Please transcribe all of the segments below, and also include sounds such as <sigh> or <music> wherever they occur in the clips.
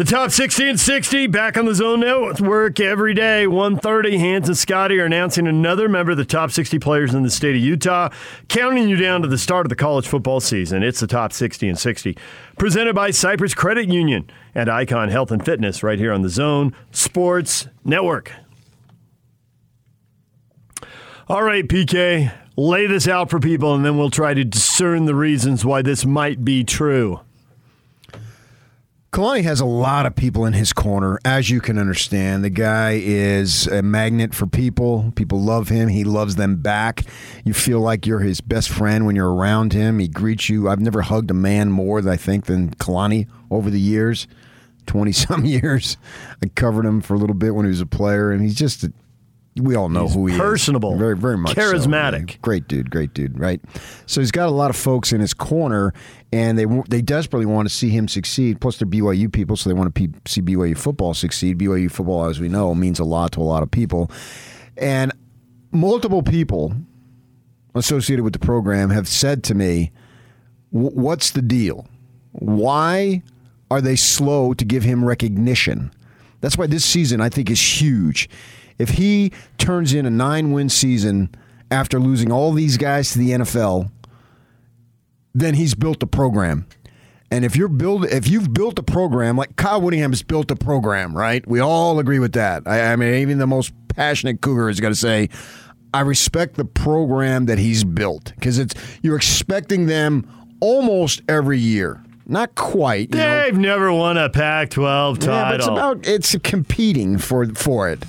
The top 60 and 60 back on the Zone Network every day, 1.30. Hans and Scotty are announcing another member of the top 60 players in the state of Utah, counting you down to the start of the college football season. It's the top 60 and 60. Presented by Cyprus Credit Union and Icon Health and Fitness right here on the Zone Sports Network. All right, PK, lay this out for people and then we'll try to discern the reasons why this might be true. Kalani has a lot of people in his corner, as you can understand. The guy is a magnet for people. People love him. He loves them back. You feel like you're his best friend when you're around him. He greets you. I've never hugged a man more, I think, than Kalani over the years 20 some <laughs> years. I covered him for a little bit when he was a player, and he's just we all know he's who he personable, is. Personable. Very, very much charismatic. So. Great dude, great dude, right? So he's got a lot of folks in his corner, and they they desperately want to see him succeed. Plus, they're BYU people, so they want to see BYU football succeed. BYU football, as we know, means a lot to a lot of people, and multiple people associated with the program have said to me, "What's the deal? Why are they slow to give him recognition?" That's why this season I think is huge if he turns in a nine win season after losing all these guys to the NFL, then he's built a program. And if you're build, if you've built a program like Kyle Whittingham has built a program, right? We all agree with that. I, I mean, even the most passionate Cougar is going to say, "I respect the program that he's built," because it's you're expecting them almost every year. Not quite. They've know. never won a Pac-12 title. Yeah, but it's about it's competing for for it.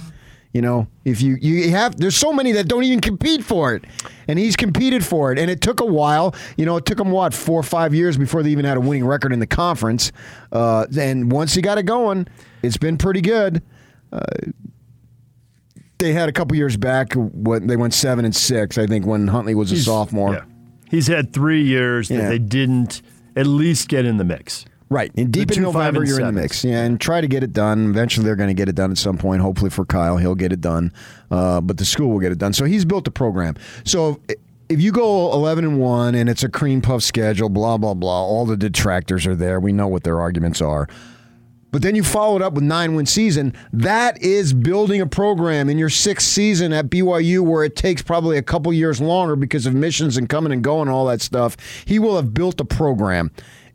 You know, if you you have there's so many that don't even compete for it, and he's competed for it, and it took a while. You know, it took him what four or five years before they even had a winning record in the conference. Uh, and once he got it going, it's been pretty good. Uh, they had a couple years back when they went seven and six. I think when Huntley was a he's, sophomore. Yeah. He's had three years that yeah. they didn't at least get in the mix. Right. And deep in November, you're in the mix. Yeah, and try to get it done. Eventually, they're going to get it done at some point. Hopefully, for Kyle, he'll get it done. Uh, but the school will get it done. So he's built a program. So if you go 11 and 1 and it's a cream puff schedule, blah, blah, blah, all the detractors are there. We know what their arguments are. But then you follow it up with nine win season. That is building a program in your sixth season at BYU where it takes probably a couple years longer because of missions and coming and going and all that stuff. He will have built a program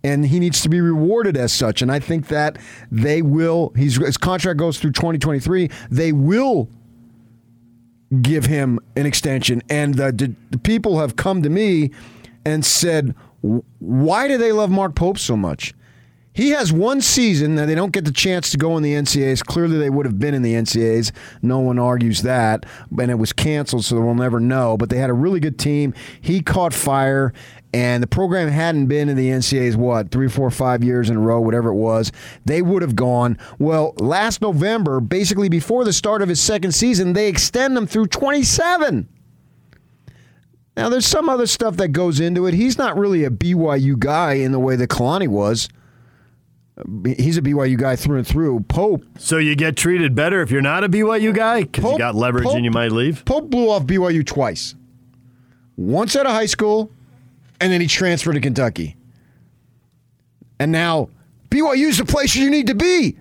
and he needs to be rewarded as such. And I think that they will. his contract goes through 2023. They will give him an extension, and the, the people have come to me and said, "Why do they love Mark Pope so much?" He has one season that they don't get the chance to go in the NCAAs. Clearly, they would have been in the NCAAs. No one argues that. And it was canceled, so we'll never know. But they had a really good team. He caught fire, and the program hadn't been in the NCAAs, what, three, four, five years in a row, whatever it was, they would have gone. Well, last November, basically before the start of his second season, they extend him through 27. Now, there's some other stuff that goes into it. He's not really a BYU guy in the way that Kalani was. He's a BYU guy through and through. Pope. So you get treated better if you're not a BYU guy because you got leverage Pope, and you might leave? Pope blew off BYU twice. Once out of high school, and then he transferred to Kentucky. And now BYU's the place you need to be.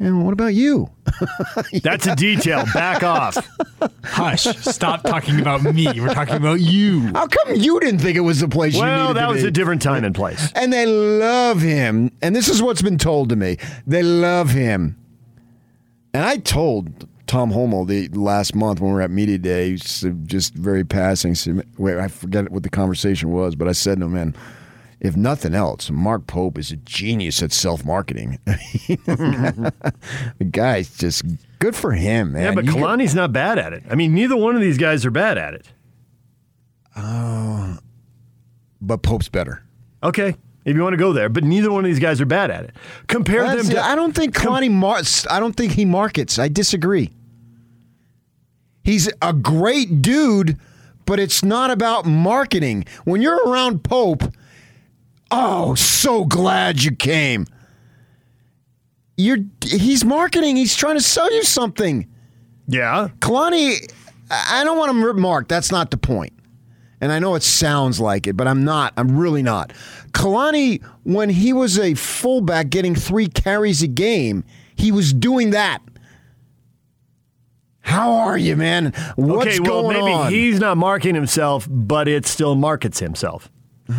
And what about you? <laughs> That's a detail. Back off. <laughs> Hush. Stop talking about me. We're talking about you. How come you didn't think it was the place well, you needed that to was a different time and place. And they love him. And this is what's been told to me. They love him. And I told Tom Holmoe the last month when we were at media day, just very passing. Wait, I forget what the conversation was, but I said to him, "Man, if nothing else, Mark Pope is a genius at self marketing. <laughs> the guy's just good for him, man. Yeah, but you Kalani's not bad at it. I mean, neither one of these guys are bad at it. Oh, uh, but Pope's better. Okay if you want to go there. But neither one of these guys are bad at it. Compare them. To, I don't think Kalani. Mar- I don't think he markets. I disagree. He's a great dude, but it's not about marketing. When you're around Pope, oh, so glad you came. You're he's marketing. He's trying to sell you something. Yeah. Kalani, I don't want to mark. That's not the point. And I know it sounds like it, but I'm not. I'm really not. Kalani, when he was a fullback getting three carries a game, he was doing that. How are you, man? What's okay, well, going maybe on? he's not marking himself, but it still markets himself.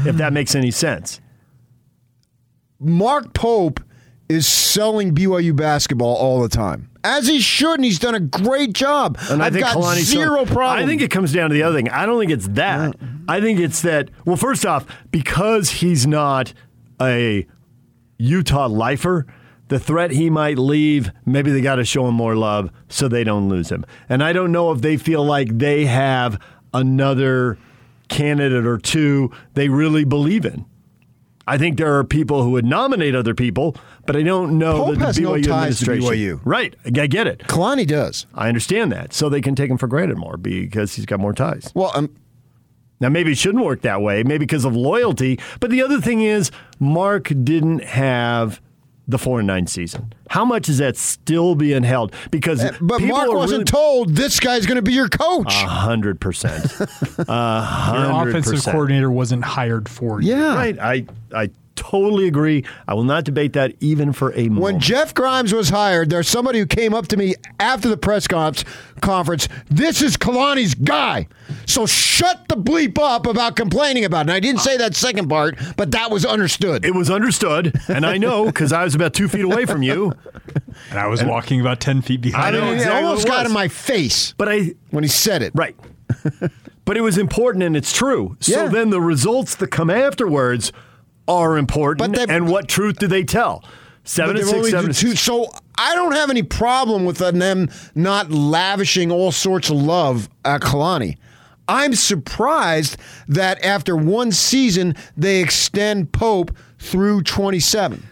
if that makes any sense. Mark Pope is selling BYU basketball all the time, as he should, and he's done a great job. And I I've think got zero so- problem. I think it comes down to the other thing. I don't think it's that. I think it's that. Well, first off, because he's not a Utah lifer, the threat he might leave, maybe they got to show him more love so they don't lose him. And I don't know if they feel like they have another candidate or two they really believe in. I think there are people who would nominate other people, but I don't know Pope that the no BYU to administration. BYU. Right, I get it. Kalani does. I understand that. So they can take him for granted more because he's got more ties. Well, um, Now, maybe it shouldn't work that way, maybe because of loyalty. But the other thing is, Mark didn't have the 4 and 9 season. How much is that still being held? Because Eh, but people Mark wasn't told this guy's going to be your coach. A hundred percent. Your offensive coordinator wasn't hired for you. yeah. Right. I, I totally agree. I will not debate that even for a moment. When Jeff Grimes was hired, there's somebody who came up to me after the press con- conference. This is Kalani's guy. So shut the bleep up about complaining about it. And I didn't say that second part, but that was understood. it was understood, and I know because I was about two feet away from you. And I was walking about 10 feet I behind know I mean, him. it exactly almost it got in my face But I, when he said it. Right. but it was important and it's true. So Yeah. then the results that come afterwards are important. But they- and what truth do they tell? Seven and six, seven and two- six. So I don't have any problem with them not lavishing all sorts of love at Kalani. I'm surprised that after one season they extend Pope through 27.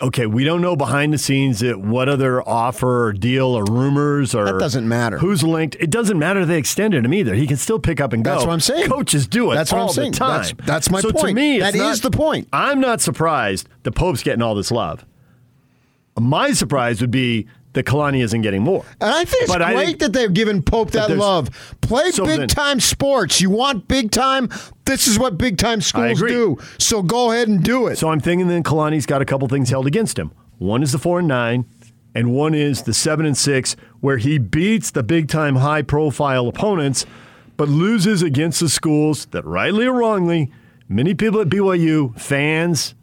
Okay, we don't know behind the scenes that what other offer or deal or rumors or That doesn't matter. Who's linked? It doesn't matter they extended him either. He can still pick up and go. That's what I'm saying. Coaches do it That's what I'm all saying. the time. That's- that's my so To point. me, That it's is the point. I'm not surprised the Pope's getting all this love. My surprise would be that Kalani isn't getting more. And I think it's But great think- that they've given Pope that love. Play So big then- time sports. You want big time? This is what big time schools do. So go ahead and do it. So I'm thinking then Kalani's got a couple things held against him. One is the four and nine, and one is the seven and six, where he beats the big time high profile opponents, but loses against the schools that, rightly or wrongly, many people at BYU, fans,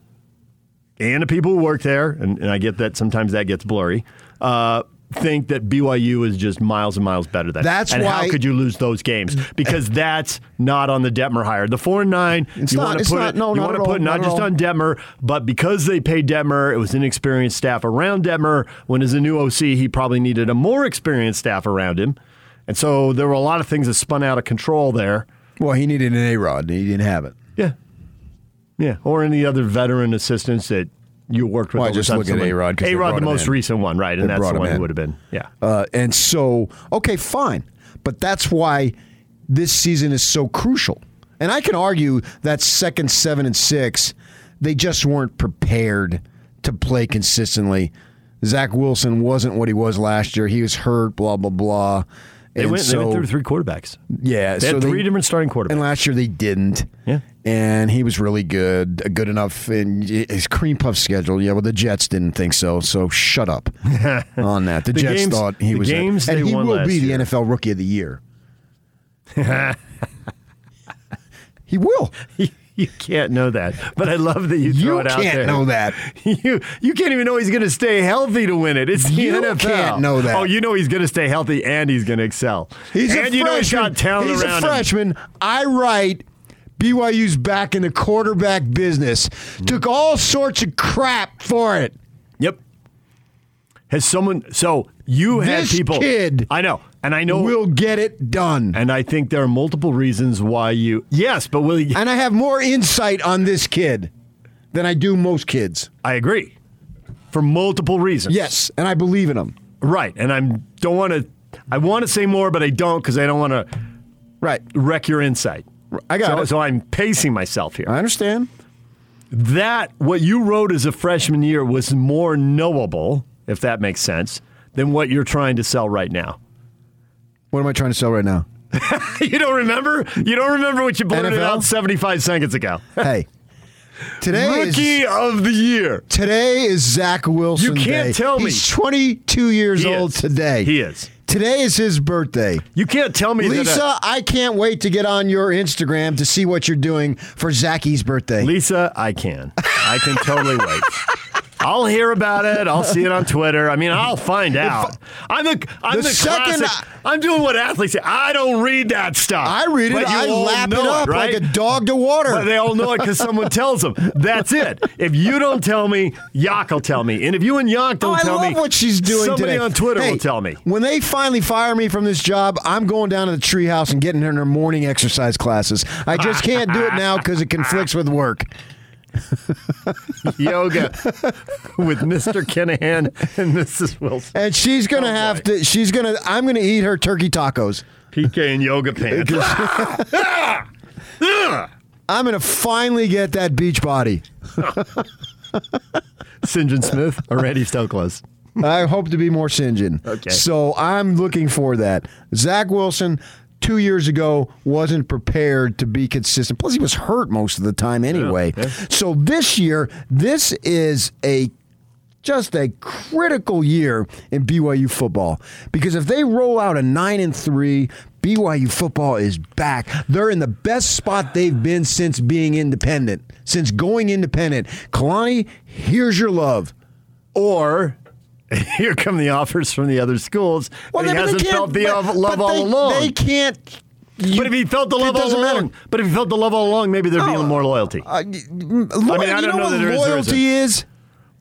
and the people who work there, and, and I get that sometimes that gets blurry, uh, think that BYU is just miles and miles better than. That's and how why- could you lose those games? Because that's not on the Detmer hire. The four and nine, It's you not- want to it's put not- it, no, you want to put all, not not just all. on Detmer, but because they paid Detmer, it was inexperienced staff around Detmer. When as a new OC, he probably needed a more experienced staff around him, and so there were a lot of things that spun out of control there. well, he needed an A Rod, and he didn't have it. Yeah, yeah, or any other veteran assistants that you worked with. Well, I just look at A-Rod 'cause they A-Rod, the most in. recent one, right? And They that's the one who would have been. Yeah. Uh, and so, okay, fine. But that's why this season is so crucial. And I can argue that second seven and six, they just weren't prepared to play consistently. Zach Wilson wasn't what he was last year. He was hurt, blah, blah, blah. They And went, so, they went through three quarterbacks. Yeah. They so had three different starting quarterbacks. And last year they didn't. Yeah. And he was really good, uh, good enough. in his cream puff schedule, yeah, well, the Jets didn't think so. So shut up <laughs> on that. The, The Jets games- thought he the was. games and he will be the year. NFL Rookie of the Year. <laughs> he will. <laughs> you can't know that, but I love that you throw You it out there. You can't know that. You you can't even know he's going to stay healthy to win it. It's the You NFL. can't know that. Oh, you know he's going to stay healthy and he's going to excel. He's and a you know he's freshman. got talent He's around a him. freshman. I write. BYU's back in the quarterback business. Took all sorts of crap for it. Yep. Has someone? So you had people. This kid I know, and I know. we'll get it done. and I think there are multiple reasons why you. Yes, but will you? And I have more insight on this kid than I do most kids. I agree. For multiple reasons. Yes, and I believe in him. Right, and I'm don't want to. I want to say more, but I don't because I don't want to Right. wreck your insight. I got so, it. So I'm pacing myself here. I understand. that what you wrote as a freshman year was more knowable, if that makes sense, than what you're trying to sell right now. What am I trying to sell right now? <laughs> you don't remember? You don't remember what you blurted NFL? out 75 seconds ago. Hey, today Rookie is of the year. today is Zach Wilson. You can't Day. tell me. He's 22 years He old is. today. He is. Today is his birthday. You can't tell me uh, Lisa, that. I can't wait to get on your Instagram to see what you're doing for Zachy's birthday. Lisa, I can. I can totally wait. <laughs> I'll hear about it. I'll see it on Twitter. I mean, I'll find out. I'm the I'm The the, second classic. I'm doing what athletes say. I don't read that stuff. I read it. I lap it up right? like a dog to water. But they all know it because someone tells them. That's it. If you don't tell me, Yak will tell me. And if you and Yak Oh, don't I tell love me, what she's doing somebody today. on Twitter Hey, will tell me. When they finally fire me from this job, I'm going down to the treehouse and getting her in her morning exercise classes. I just can't do it now because it conflicts with work. <laughs> Yoga with Mr. Kinahan and Mrs. Wilson. And she's gonna Oh, have boy. to. She's gonna. I'm gonna eat her turkey tacos. PK and yoga pants. <laughs> I'm gonna finally get that beach body. <laughs> Sinjin Smith or Randy Stoklos. I hope to be more Sinjin. Okay. So I'm looking for that. Zach Wilson, two years ago, wasn't prepared to be consistent. Plus, he was hurt most of the time anyway. yeah. So this year, this is a just a critical year in BYU football because if they roll out a nine and three, BYU football is back. They're in the best spot they've been since being independent, since going independent. Kalani, here's your love. Or <laughs> here come the offers from the other schools. Well, and he they- but they hasn't felt the but- love but all they, along. They can't. you- but if he felt the love all doesn't along, matter. but if he felt the love all along, maybe there'd be Oh, more loyalty. Uh, I mean, I don't know know what that there is loyalty is?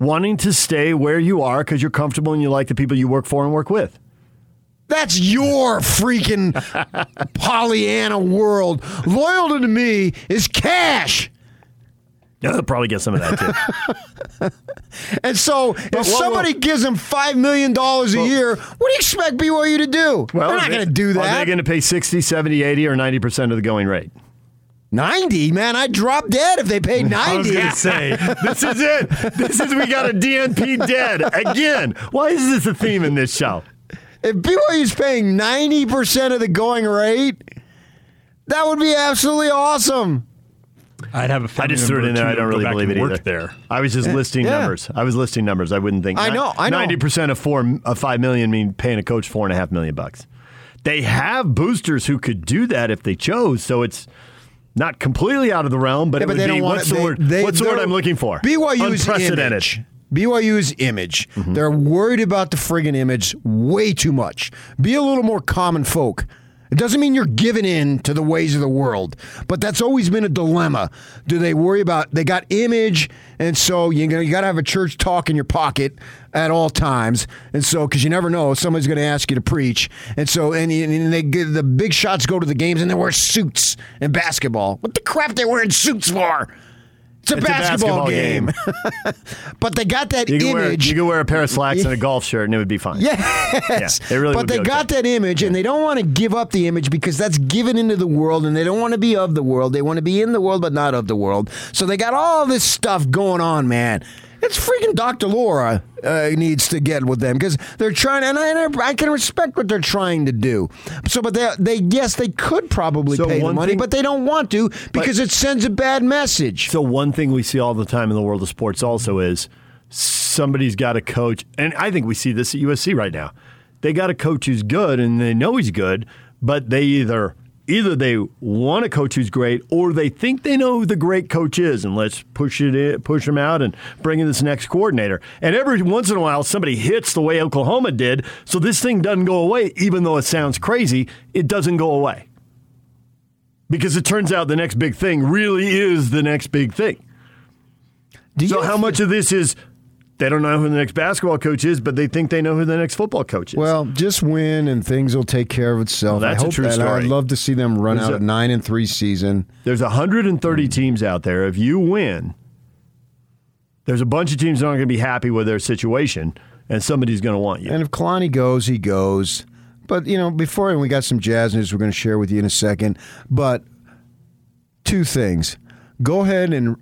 Wanting to stay where you are because you're comfortable and you like the people you work for and work with. That's your freaking <laughs> Pollyanna world. Loyalty to me is cash. Yeah, they'll probably get some of that too. <laughs> And so, if whoa, somebody whoa. gives them $5 million a year, what do you expect BYU to do? They're not going to do that. Are they going to pay 60, 70, 80, or 90% of the going rate? 90, man. I'd drop dead if they paid 90. <laughs> I was say, this is it. This is, we got a DNP dead again. Why is this a theme in this show? If BYU's paying 90% of the going rate, that would be absolutely awesome. I'd have a I family just threw it in there. I don't really believe it work either. there. I was just listing yeah. numbers. I was listing numbers. I wouldn't think. I know, I know. Ninety percent of four of five million mean paying a coach four and a half million bucks. They have boosters who could do that if they chose. So it's not completely out of the realm, but Yeah, it but would they be don't want what's it. the They- word? they- what's the word I'm looking for? BYU's unprecedented. image. BYU's image. They're worried about the friggin' image way too much. Be a little more common folk. It doesn't mean you're giving in to the ways of the world, but that's always been a dilemma. Do they worry about they got image, and so you you got to have a church talk in your pocket at all times, and so because you never know somebody's going to ask you to preach, and so and, and they the big shots go to the games and they wear suits in basketball. What the crap they wearing suits for? It's a It's a basketball, basketball game. <laughs> but they got that You can, wear, image. you can wear a pair of slacks and a <laughs> golf shirt, and it would be fine. Yes. Yeah, it really but they be got that image and they don't want to give up the image because that's given into the world and they don't want to be of the world. They want to be in the world but not of the world. So they got all this stuff going on, man. It's freaking Dr. Laura uh, needs to get with them because they're trying, and I, and I can respect what they're trying to do. So, but they, they yes, they could probably So pay the money, thing- but they don't want to because it sends a bad message. So one thing we see all the time in the world of sports also is somebody's got a coach, and I think we see this at USC right now. They got a coach who's good, and they know he's good, but they either either they want a coach who's great, or they think they know who the great coach is, and let's push it in, push him out and bring in this next coordinator. And every once in a while, somebody hits the way Oklahoma did, so this thing doesn't go away. Even though it sounds crazy, it doesn't go away because it turns out the next big thing really is the next big thing. Do So how much of this is they don't know who the next basketball coach is, but they think they know who the next football coach is? Well, just win and things will take care of itself. Well, that's I a hope true that. story. I'd love to see them run There's out a- a nine and three season. there's 130 teams out there. If you win, there's a bunch of teams that aren't going to be happy with their situation, and somebody's going to want you. And if Kalani goes, he goes. But you know, before and we got some jazz news we're going to share with you in a second. But two things. Go ahead and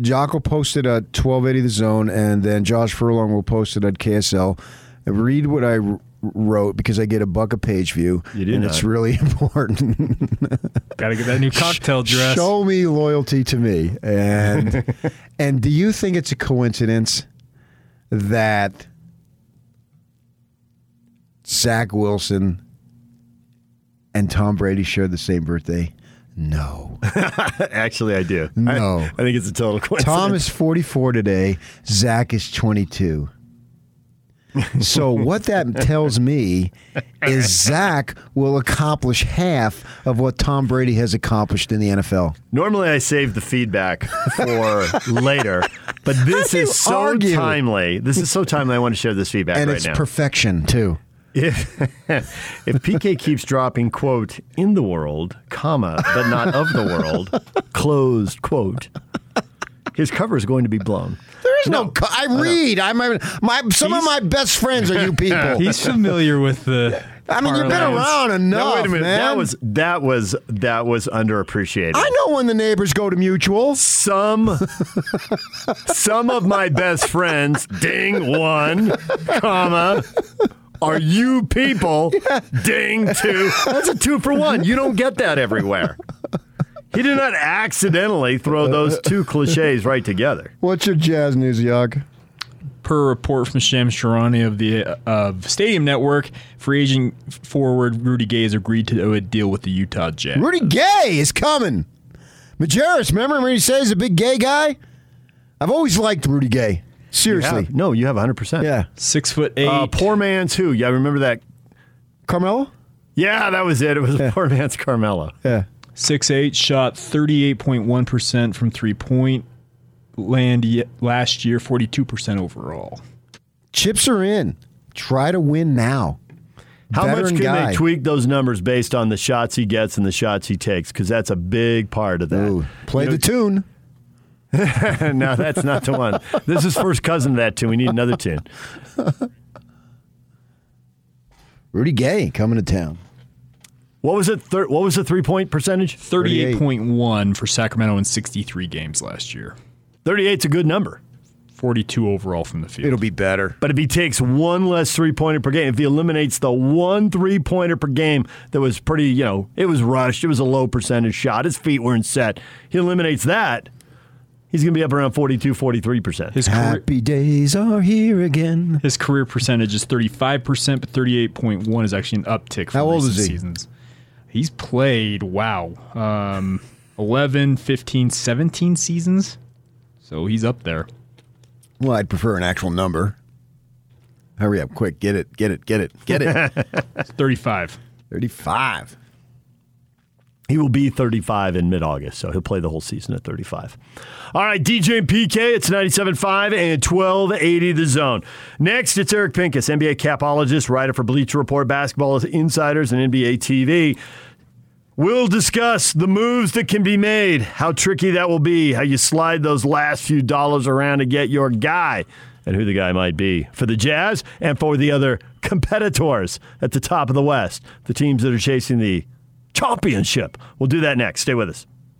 Jock will post it at 1280 The Zone, and then Josh Furlong will post it at KSL. Read what I wrote because I get a buck a page view, You do and not. it's really <laughs> important. <laughs> Got to get that new cocktail dress. Show me loyalty to me, and <laughs> and do you think it's a coincidence that Zach Wilson and Tom Brady shared the same birthday? No. <laughs> Actually, I do. No. I, I think it's a total coincidence. Tom is 44 today. Zach is 22. So what that <laughs> tells me is Zach will accomplish half of what Tom Brady has accomplished in the NFL. Normally, I save the feedback for <laughs> later, but this is so argue? timely. This is so timely. I want to share this feedback And right it's perfection too. If, <laughs> if PK keeps dropping quote in the world, comma, but not of the world, <laughs> closed quote, his cover is going to be blown. There is no. co- I read. I'm my, my some of my best friends are you people. <laughs> He's familiar with the. I mean, you've been parlays. around enough, No, wait a minute. man. That was that was that was underappreciated. I know when the neighbors go to mutual. some some of my best friends ding one comma are you people <laughs> ding two that's a two for one you don't get that everywhere he did not accidentally throw those two cliches right together What's your jazz news, Yug? Per report from Shams Charania of the uh, of Stadium Network, free agent forward Rudy Gay has agreed to a deal with the Utah Jazz. Rudy Gay is coming. Majerus, remember when he says he's a big gay guy? I've always liked Rudy Gay. Seriously. Yeah. no you have 100% Yeah. Six foot eight. uh, poor man's who yeah remember that Carmelo? yeah that was it it was a poor man's carmelo Yeah. Six eight shot thirty eight point one percent from three point land last year, forty two percent overall. Chips are in. Try to win now. How much can guy. they tweak those numbers based on the shots he gets and the shots he takes? Because that's a big part of that. Ooh, play You know, the tune. <laughs> no, that's not the one. This is first cousin to that tune. We need another tune. Rudy Gay coming to town. What was it? Thir- what was the three point percentage? Thirty eight point one for Sacramento in sixty three games last year. 38's a good number. Forty two overall from the field. It'll be better. But if he takes one less three pointer per game, if he eliminates the one three pointer per game that was pretty, you know, it was rushed, it was a low percentage shot, his feet weren't set, he eliminates that, he's going to be up around 42, 43%. His career, Happy days are here again. his career percentage is thirty five percent, but thirty eight point one is actually an uptick from How old recent is he? seasons. He's played wow, um, 11, 15, 17 seasons. So he's up there. Well, I'd prefer an actual number. Hurry up, quick. Get it, get it, get it, get it. <laughs> 35. 35. He will be 35 in mid August, so he'll play the whole season at 35. All right, DJ and PK, it's 97.5 and 1280 the zone. Next, it's Eric Pincus, NBA capologist, writer for Bleacher Report, Basketball Insiders, and NBA TV. We'll discuss the moves that can be made, how tricky that will be, how you slide those last few dollars around to get your guy, and who the guy might be for the Jazz and for the other competitors at the top of the West, the teams that are chasing the championship. We'll do that next. Stay with us.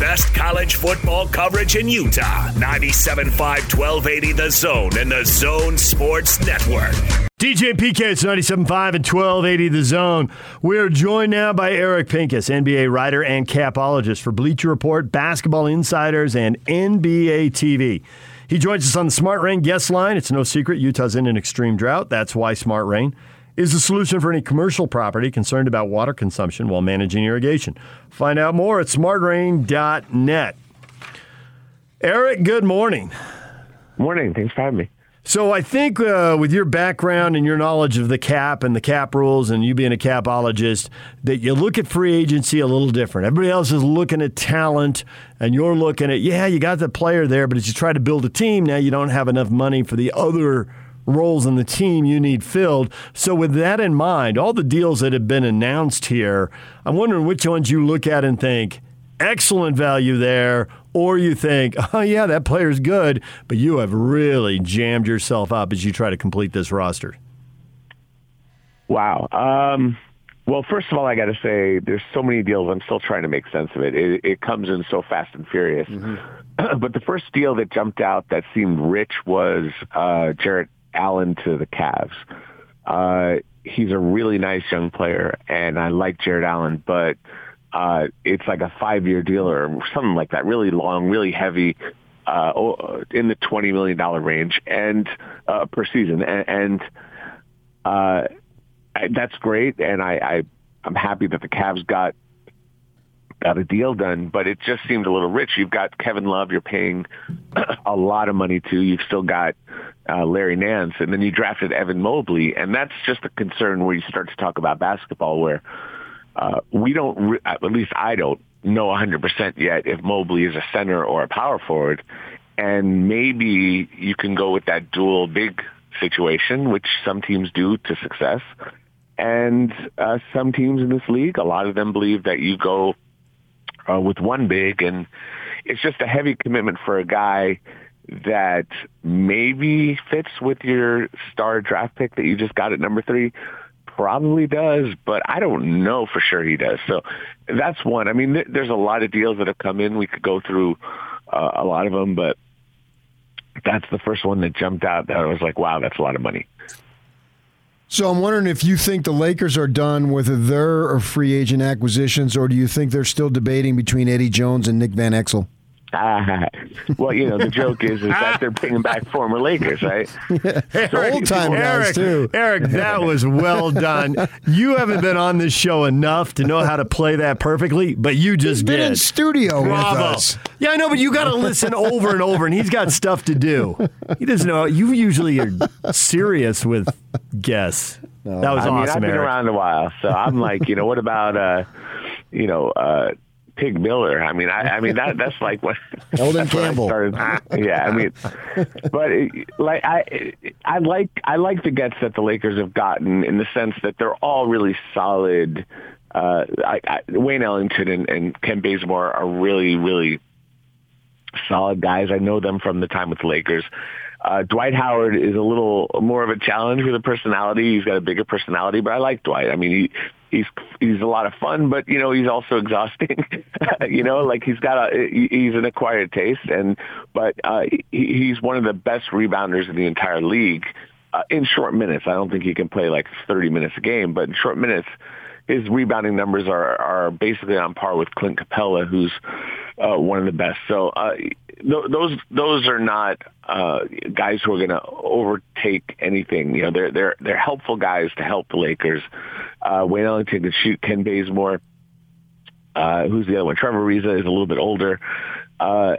best college football coverage in Utah. 97.5 1280 The Zone and the Zone Sports Network. DJ PK, it's 97.5 and 1280 The Zone. We're joined now by Eric Pincus, NBA writer and capologist for Bleacher Report, Basketball Insiders, and NBA TV. He joins us on the Smart Rain guest line. It's no secret Utah's in an extreme drought. That's why Smart Rain is the solution for any commercial property concerned about water consumption while managing irrigation. Find out more at smartrain.net. Eric, good morning. Morning. Thanks for having me. So I think uh, with your background and your knowledge of the cap and the cap rules, and you being a capologist, that you look at free agency a little different. Everybody else is looking at talent, and you're looking at yeah, you got the player there, but as you try to build a team, now you don't have enough money for the other roles in the team you need filled. So, with that in mind, all the deals that have been announced here, I'm wondering which ones you look at and think, excellent value there, or you think, <laughs> oh, yeah, that player's good, but you have really jammed yourself up as you try to complete this roster. Wow. Um, well, first of all, I got to say, there's so many deals. I'm still trying to make sense of it. It, it comes in so fast and furious. Mm-hmm. <clears throat> but the first deal that jumped out that seemed rich was uh, Jarrett Allen to the Cavs. Uh, he's a really nice young player, and I like Jarrett Allen, but uh, it's like a five-year deal or something like that, really long, really heavy, uh, in the $20 million range and uh, per season. And, and uh, that's great, and I, I I'm happy that the Cavs got got a deal done, but it just seemed a little rich. You've got Kevin Love, you're paying <clears throat> a lot of money to. You've still got uh, Larry Nance, and then you drafted Evan Mobley, and that's just a concern where you start to talk about basketball, where uh, we don't, re- at least I don't know 100% yet if Mobley is a center or a power forward, and maybe you can go with that dual big situation, which some teams do to success. And uh, some teams in this league, a lot of them believe that you go uh, with one big, and it's just a heavy commitment for a guy that maybe fits with your star draft pick that you just got at number three. Probably does, but I don't know for sure he does. So that's one. I mean, th- there's a lot of deals that have come in. We could go through uh, a lot of them, but that's the first one that jumped out that I was like, wow, that's a lot of money. So I'm wondering if you think the Lakers are done with their free agent acquisitions, or do you think they're still debating between Eddie Jones and Nick Van Exel? Uh, <laughs> well, you know, the joke is is that they're bringing back former Lakers, right? Yeah. <laughs> So old time guys Eric, too. Eric, that was well done. <laughs> You haven't been on this show enough to know how to play that perfectly, but you just He's been did. in studio Bravo. with us. Yeah, I know, but you got to listen over and over, and he's got stuff to do. He doesn't know. You usually are serious with guests. No. That was I awesome. mean, I've been Eric. around a while, so I'm like, you know, what about, uh, you know, uh, Pig Miller. I mean, I, I mean that that's like what <laughs> Elden <laughs> Campbell. Started, yeah, I mean, but it, like I, I like I like the gets that the Lakers have gotten in the sense that they're all really solid. Uh, I, I, Wayne Ellington and, and Kent Bazemore are really really solid guys. I know them from the time with the Lakers. Uh, Dwight Howard is a little more of a challenge with a personality. He's got a bigger personality, but I like Dwight. I mean, he he's he's a lot of fun, but you know, he's also <laughs> exhausting. <laughs> you know, like he's got a he's an acquired taste, and but uh, he, he's one of the best rebounders in the entire league uh, in short minutes. I don't think he can play like 30 minutes a game, but in short minutes, his rebounding numbers are are basically on par with Clint Capela, who's uh, one of the best. So uh, th- those those are not uh, guys who are going to overtake anything. You know, they're they're they're helpful guys to help the Lakers. Uh, Wayne Ellington can shoot. Kent Bazemore, uh, who's the other one? Trevor Ariza is a little bit older, uh,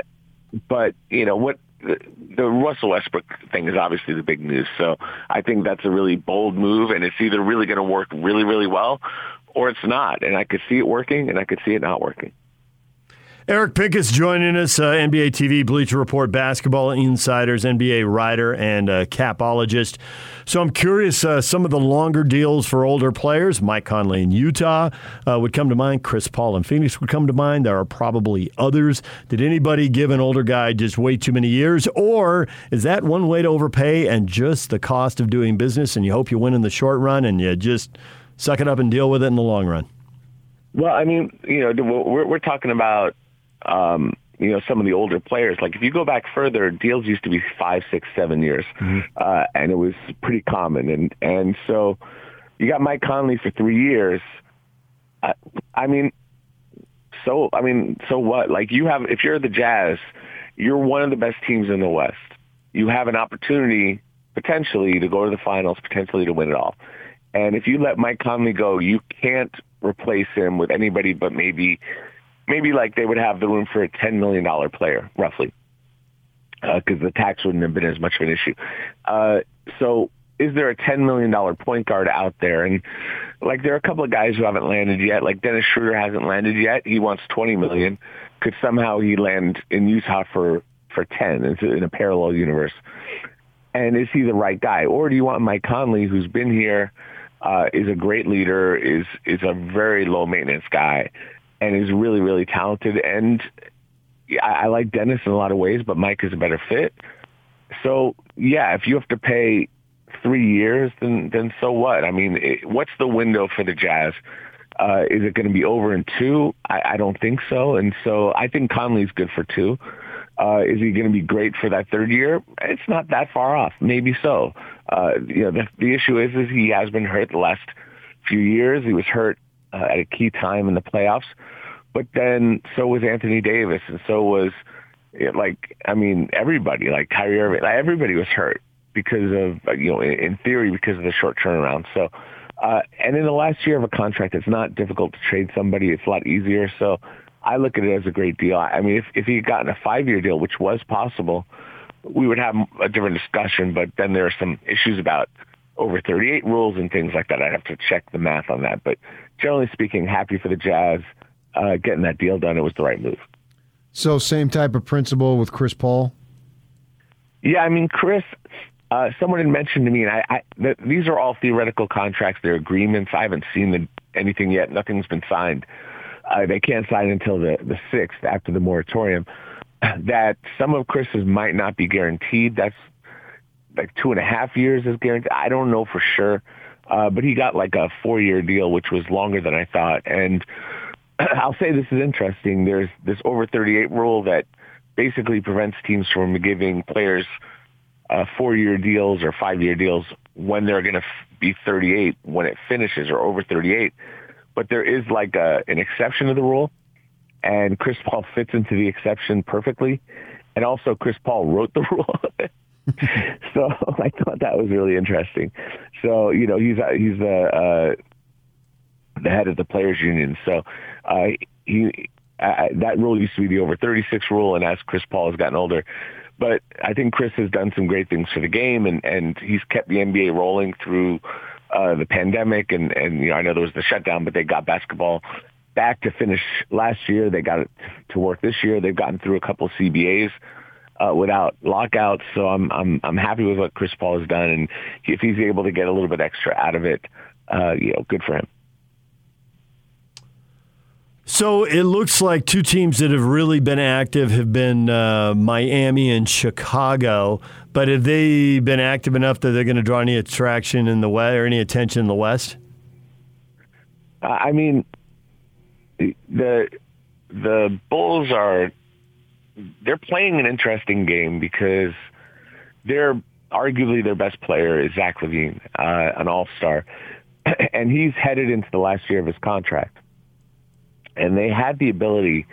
but you know what? The, the Russell Westbrook thing is obviously the big news. So I think that's a really bold move, and it's either really going to work really, really well, or it's not. And I could see it working, and I could see it not working. Eric Pincus joining us, uh, NBA TV, Bleacher Report, Basketball Insiders, NBA writer, and uh, capologist. So I'm curious, uh, some of the longer deals for older players, Mike Conley in Utah uh, would come to mind. Chris Paul in Phoenix would come to mind. There are probably others. Did anybody give an older guy just way too many years? Or is that one way to overpay and just the cost of doing business and you hope you win in the short run and you just suck it up and deal with it in the long run? Well, I mean, you know, we're, we're talking about um, you know, some of the older players. Like if you go back further, deals used to be five, six, seven years, mm-hmm. uh, and it was pretty common. And and so you got Mike Conley for three years. I, I mean, so I mean, so what? Like you have, if you're the Jazz, you're one of the best teams in the West. You have an opportunity potentially to go to the finals, potentially to win it all. And if you let Mike Conley go, you can't replace him with anybody but maybe maybe like they would have the room for a $10 million player, roughly, because uh, the tax wouldn't have been as much of an issue. Uh, so is there a $10 million point guard out there? And like there are a couple of guys who haven't landed yet. Like Dennis Schroeder hasn't landed yet. He wants 20 million. Could somehow he land in Utah for, for 10 in a parallel universe? And is he the right guy, or do you want Mike Conley, who's been here, uh, is a great leader, is is a very low maintenance guy, and is really really talented. And I, I like Dennis in a lot of ways, but Mike is a better fit. So yeah, if you have to pay three years, then then so what? I mean, it, what's the window for the Jazz? Uh, is it going to be over in two? I, I don't think so. And so I think Conley's good for two. Uh, is he going to be great for that third year? It's not that far off. Maybe so. Uh, you know, the, the issue is, is he has been hurt the last few years. He was hurt uh, at a key time in the playoffs, but then so was Anthony Davis, and so was it, like I mean everybody, like Kyrie Irving. Like, everybody was hurt because of you know, in theory, because of the short turnaround. So. Uh, and in the last year of a contract, it's not difficult to trade somebody. It's a lot easier. So I look at it as a great deal. I mean, if, if he had gotten a five-year deal, which was possible, we would have a different discussion. But then there are some issues about over 38 rules and things like that. I'd have to check the math on that. But generally speaking, happy for the Jazz uh, getting that deal done. It was the right move. So same type of principle with Chris Paul. Yeah, I mean, Chris. Uh, someone had mentioned to me, and I, I th- these are all theoretical contracts. They're agreements. I haven't seen the, anything yet. Nothing's been signed uh, they can't sign until the, the 6th after the moratorium, <clears throat> that some of Chris's might not be guaranteed. That's like two and a half years is guaranteed. I don't know for sure. Uh, but he got like a four-year deal, which was longer than I thought. And <clears throat> I'll say this is interesting. There's this over 38 rule that basically prevents teams from giving players uh, four-year deals or five-year deals when they're going to f- be 38 when it finishes or over 38 but there is like a, an exception to the rule, and Chris Paul fits into the exception perfectly. And also, Chris Paul wrote the <laughs> rule. <laughs> so <laughs> I thought that was really interesting. So you know, he's he's the uh, the head of the players union. So uh, he uh, that rule used to be the over 36 rule, and as Chris Paul has gotten older. But I think Chris has done some great things for the game, and, and he's kept the NBA rolling through uh, the pandemic, and and you know I know there was the shutdown, but they got basketball back to finish last year. They got it to work this year. They've gotten through a couple of CBAs uh, without lockouts, so I'm I'm I'm happy with what Chris Paul has done, and if he's able to get a little bit extra out of it, uh, you know, good for him. So it looks like two teams that have really been active have been uh, Miami and Chicago. But have they been active enough that they're going to draw any attraction in the West or any attention in the West? I mean, the the Bulls are they're playing an interesting game because they're arguably their best player is Zach LaVine, uh, an All Star, <clears throat> and he's headed into the last year of his contract and they had the ability,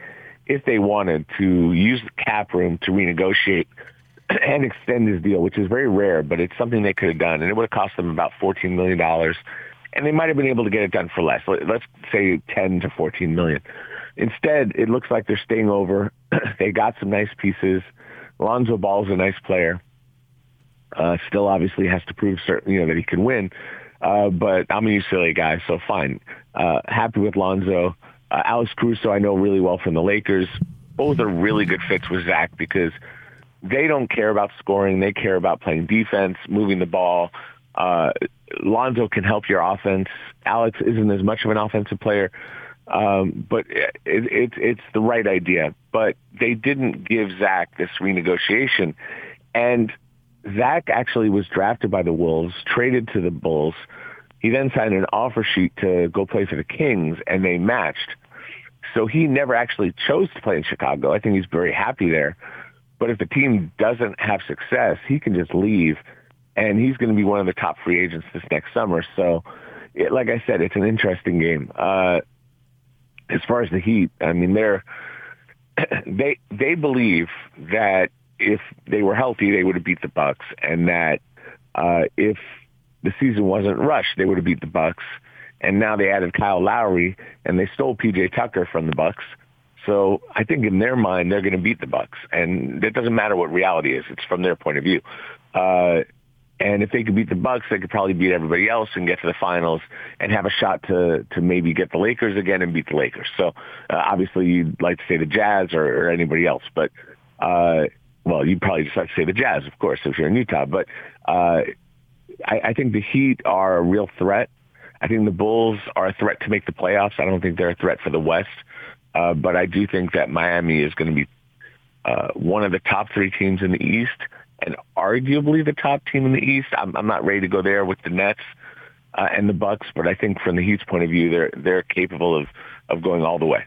if they wanted, to use the cap room to renegotiate <clears throat> and extend his deal, which is very rare, but it's something they could have done, and it would have cost them about $14 million, and they might have been able to get it done for less. Let's say 10 to 14 million. Instead, it looks like they're staying over. <clears throat> they got some nice pieces. Lonzo Ball is a nice player. Uh, still obviously has to prove certain, you know, that he can win. Uh, but I'm a UCLA guy, so fine. Uh, happy with Lonzo. Uh, Alex Caruso, I know really well from the Lakers. Both are really good fits with Zach because they don't care about scoring. They care about playing defense, moving the ball. Uh, Lonzo can help your offense. Alex isn't as much of an offensive player, um, but it, it, it's the right idea. But they didn't give Zach this renegotiation. And Zach actually was drafted by the Wolves, traded to the Bulls. He then signed an offer sheet to go play for the Kings, and they matched. So he never actually chose to play in Chicago. I think he's very happy there. But if the team doesn't have success, he can just leave, and he's going to be one of the top free agents this next summer. So, it, like I said, it's an interesting game. Uh, as far as the Heat, I mean, they're <clears throat> they they believe that if they were healthy, they would have beat the Bucks, and that uh, if the season wasn't rushed, they would have beat the Bucks and now they added Kyle Lowry, and they stole PJ Tucker from the Bucks. So I think in their mind they're going to beat the Bucks, and it doesn't matter what reality is; it's from their point of view. Uh, and if they could beat the Bucks, they could probably beat everybody else and get to the finals and have a shot to to maybe get the Lakers again and beat the Lakers. So uh, obviously you'd like to say the Jazz or, or anybody else, but uh, well, you probably just have to say the Jazz, of course, if you're in Utah. But uh, I, I think the Heat are a real threat. I think the Bulls are a threat to make the playoffs. I don't think they're a threat for the West. Uh, but I do think that Miami is going to be uh, one of the top three teams in the East and arguably the top team in the East. I'm, I'm not ready to go there with the Nets uh, and the Bucks, but I think from the Heat's point of view, they're they're capable of of going all the way.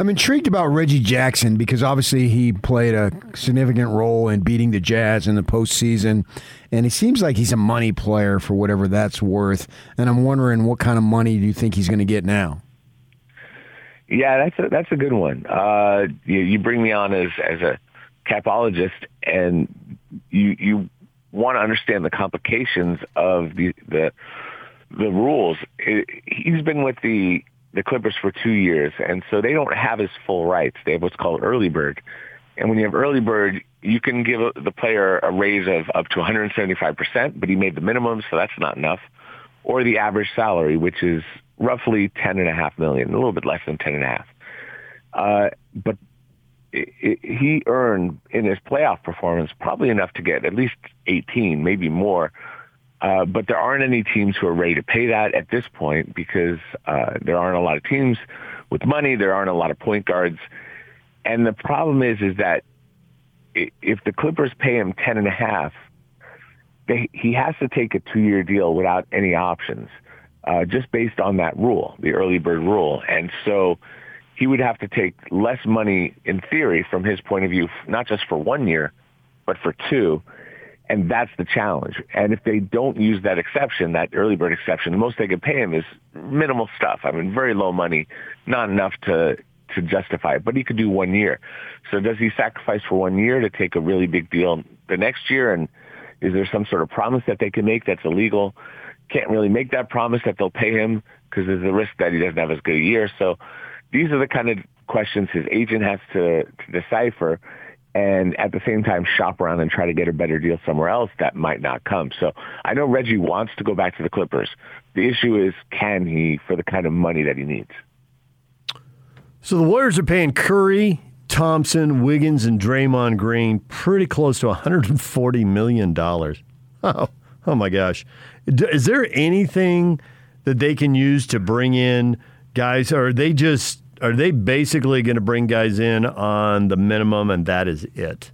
I'm intrigued about Reggie Jackson because obviously he played a significant role in beating the Jazz in the postseason, and he seems like he's a money player for whatever that's worth. And I'm wondering what kind of money do you think he's going to get now? Yeah, that's a that's a good one. Uh, you, you bring me on as as a capologist, and you you want to understand the complications of the the the rules. It, he's been with the the Clippers for two years, and so they don't have his full rights. They have what's called early bird, and when you have early bird, you can give the player a raise of up to 175 percent, but he made the minimum, so that's not enough, or the average salary, which is roughly ten and a half million, a little bit less than ten and a half. Uh, but he earned in his playoff performance probably enough to get at least 18, maybe more. Uh, but there aren't any teams who are ready to pay that at this point because uh, there aren't a lot of teams with money. There aren't a lot of point guards, and the problem is is that if the Clippers pay him ten and a half, they, he has to take a two-year deal without any options uh, just based on that rule, the early bird rule. And so he would have to take less money in theory from his point of view, not just for one year, but for two. And that's the challenge. And if they don't use that exception, that early bird exception, the most they could pay him is minimal stuff. I mean, very low money, not enough to to justify it. But he could do one year. So does he sacrifice for one year to take a really big deal the next year? And is there some sort of promise that they can make that's illegal? can't really make that promise that they'll pay him because there's a risk that he doesn't have as good a year. So these are the kind of questions his agent has to, to decipher and at the same time shop around and try to get a better deal somewhere else that might not come. So I know Reggie wants to go back to the Clippers. The issue is can he for the kind of money that he needs? So the Warriors are paying Curry, Thompson, Wiggins, and Draymond Green pretty close to $140 million. Oh, oh my gosh. Is there anything that they can use to bring in guys, are they just are they basically going to bring guys in on the minimum and that is it?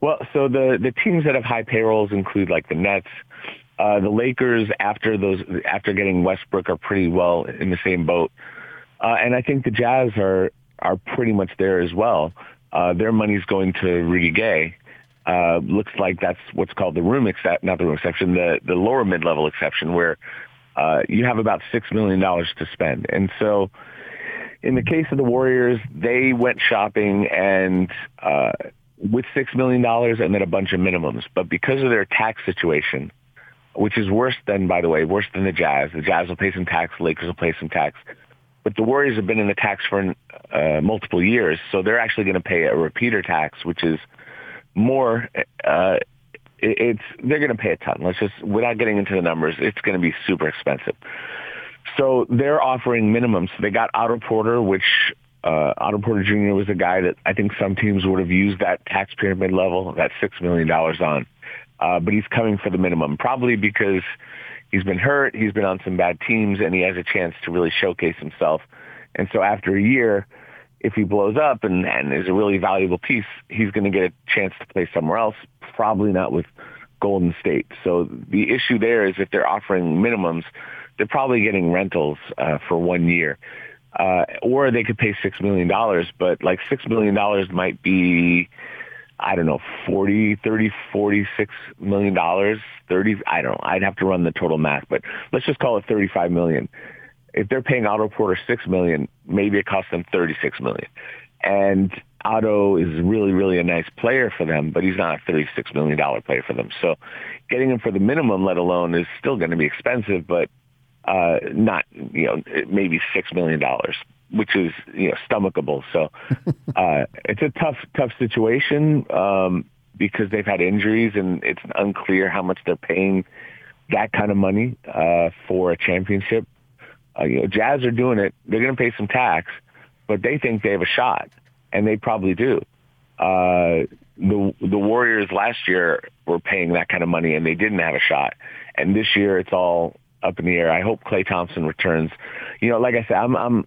Well, so the the teams that have high payrolls include like the Nets, uh, the Lakers. After those, after getting Westbrook, are pretty well in the same boat, uh, and I think the Jazz are are pretty much there as well. Uh, their money's going to Rudy Gay, uh, looks like that's what's called the room except not the room exception, the the lower mid level exception, where uh, you have about six million dollars to spend. And so, in the case of the Warriors, they went shopping and uh, with six million dollars and then a bunch of minimums. But because of their tax situation, which is worse than, by the way, worse than the Jazz. The Jazz will pay some tax. Lakers will pay some tax. But the Warriors have been in the tax for uh, multiple years, so they're actually going to pay a repeater tax, which is more, uh, it's they're going to pay a ton. Let's just without getting into the numbers, it's going to be super expensive. So they're offering minimums. They got Otto Porter, which uh, Otto Porter Jr. was a guy that I think some teams would have used that taxpayer mid level, that six million dollars on, uh, but he's coming for the minimum, probably because he's been hurt, he's been on some bad teams, and he has a chance to really showcase himself. And so after a year, if he blows up and, and is a really valuable piece, he's going to get a chance to play somewhere else, probably not with Golden State. So the issue there is if they're offering minimums, they're probably getting rentals uh, for one year. Uh, or they could pay $6 million, but like $6 million might be, I don't know, 40, 30, 46 million dollars, 30, I don't know. I'd have to run the total math, but let's just call it 35 million if they're paying Otto Porter six million, maybe it costs them thirty six million. And Otto is really, really a nice player for them, but he's not a thirty six million dollar player for them. So getting him for the minimum, let alone, is still going to be expensive, but uh, not you know maybe six million dollars, which is you know stomachable. So <laughs> uh, it's a tough, tough situation um, because they've had injuries and it's unclear how much they're paying that kind of money uh, for a championship uh, you know, Jazz are doing it. They're going to pay some tax, but they think they have a shot, and they probably do. uh, the the Warriors last year were paying that kind of money and they didn't have a shot, and this year it's all up in the air. I hope Klay Thompson returns. You know, like I said, I'm I'm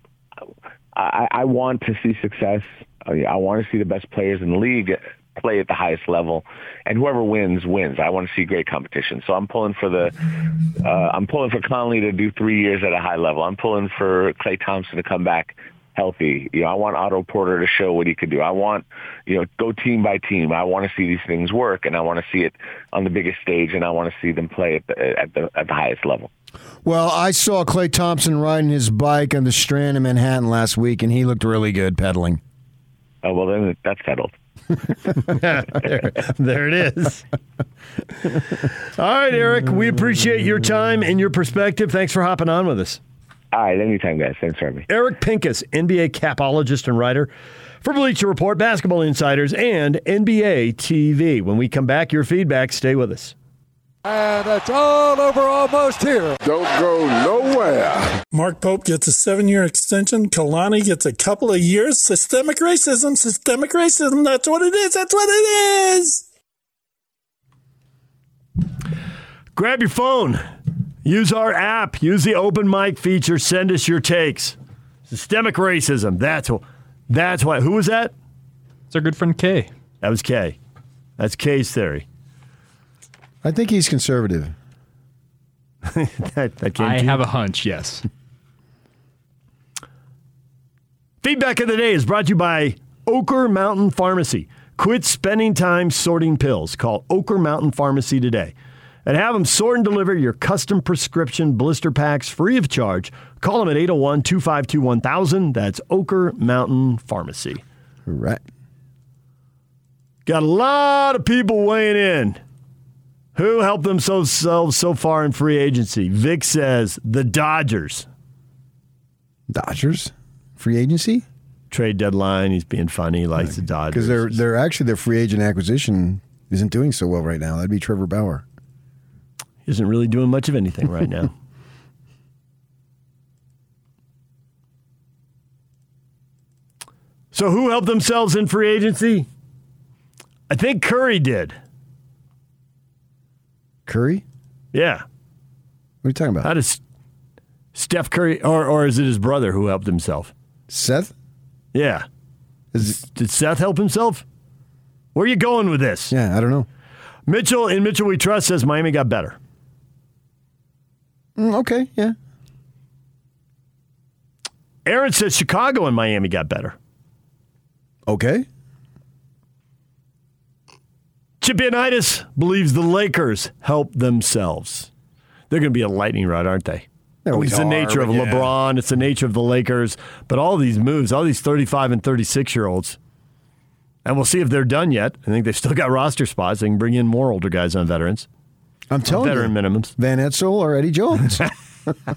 I, I want to see success. I want to see the best players in the league play at the highest level, and whoever wins wins. I want to see great competition. So I'm pulling for the uh, I'm pulling for Conley to do three years at a high level. I'm pulling for Klay Thompson to come back healthy. You know, I want Otto Porter to show what he could do. I want, you know, go team by team. I want to see these things work, and I want to see it on the biggest stage, and I want to see them play at the at the at the highest level. Well, I saw Klay Thompson riding his bike on the Strand in Manhattan last week, and he looked really good pedaling. Oh well, then that's settled. <laughs> there, there, it is. All right, Eric, we appreciate your time and your perspective. Thanks for hopping on with us. All right, anytime, guys. Thanks for having me. Eric Pincus, NBA capologist and writer for Bleacher Report, Basketball Insiders, and NBA TV. When we come back, your feedback. Stay with us. And it's all over almost here. Don't go nowhere. Mark Pope gets a seven year extension. Kalani gets a couple of years. Systemic racism, systemic racism. That's what it is. That's what it is. Grab your phone. Use our app. Use the open mic feature. Send us your takes. Systemic racism. That's what. That's why. Who was that? It's our good friend Kay. That was Kay. That's Kay's theory. I think he's conservative. <laughs> that, that I have a hunch, yes. Feedback of the day is brought to you by Oquirrh Mountain Pharmacy. Quit spending time sorting pills. Call Oquirrh Mountain Pharmacy today and have them sort and deliver your custom prescription blister packs free of charge. Call them at 801 252 1000. That's Oquirrh Mountain Pharmacy. Right. Got a lot of people weighing in. Who helped themselves so far in free agency? Vic says the Dodgers. Dodgers? Free agency? Trade deadline. He's being funny. He likes the Dodgers. Because they're, they're actually their free agent acquisition isn't doing so well right now. That'd be Trevor Bauer. He isn't really doing much of anything right now. <laughs> so who helped themselves in free agency? I think Curry did. Curry? Yeah. What are you talking about? How does Steph Curry, or or is it his brother who helped himself? Seth? Yeah. Is, Did Seth help himself? Where are you going with this? Yeah, I don't know. Mitchell in Mitchell We Trust says Miami got better. Mm, okay, yeah. Aaron says Chicago and Miami got better. Okay. Chipianitis believes the Lakers help themselves. They're going to be a lightning rod, aren't they? it's the nature of yeah. LeBron. It's the nature of the Lakers. But all these moves, all these 35 and 36 year olds, and we'll see if they're done yet. I think they've still got roster spots. They can bring in more older guys on veterans. I'm telling veteran you. minimums. Van Exel or Eddie Jones.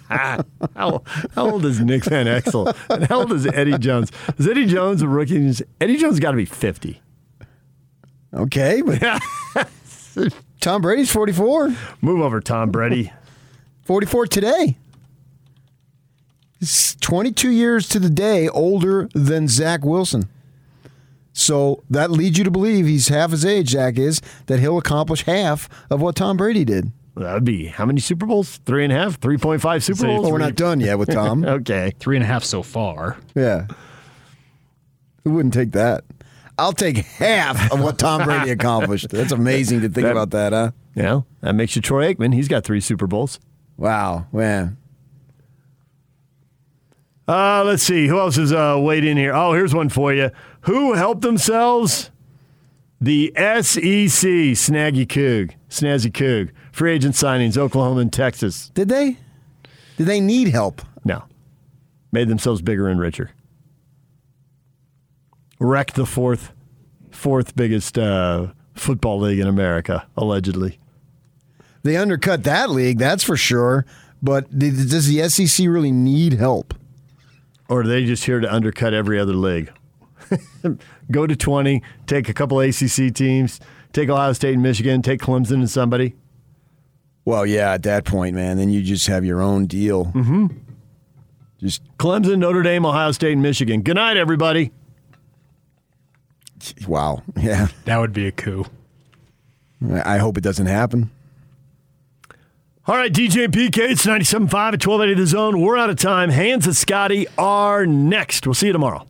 how, how, old is Nick Van Exel? And how old is Eddie Jones? Is Eddie Jones a rookie? Eddie Jones got to be 50. Okay, but <laughs> Tom Brady's 44. Move over, Tom Brady. <laughs> 44 today. He's 22 years to the day older than Zach Wilson. So that leads you to believe he's half his age, Zach is, that he'll accomplish half of what Tom Brady did. That would be how many Super Bowls? Three and a half, 3.5 Super Bowls? Well, we're not done yet with Tom. <laughs> okay. Three and a half so far. Yeah. Who wouldn't take that? I'll take half of what Tom Brady <laughs> accomplished. That's amazing to think that, about that, huh? Yeah, that makes you Troy Aikman. He's got three Super Bowls. Wow, man. Uh, let's see. Who else is uh, waiting here? Oh, here's one for you. Who helped themselves? The SEC, Snaggy Coog, Snazzy Coog. Free agent signings, Oklahoma and Texas. Did they? Did they need help? No. Made themselves bigger and richer wrecked the fourth fourth biggest uh, football league in America, allegedly. They undercut that league, that's for sure. But does the SEC really need help? Or are they just here to undercut every other league? <laughs> Go to 20, take a couple ACC teams, take Ohio State and Michigan, take Clemson and somebody. Well, yeah, at that point, man, then you just have your own deal. Mm-hmm. Just Clemson, Notre Dame, Ohio State, and Michigan. Good night, everybody. Wow. <laughs> Yeah. That would be a coup. I hope it doesn't happen. All right, DJ PK, it's 97.5 at 1280 The Zone. We're out of time. Hans and Scotty are next. We'll see you tomorrow.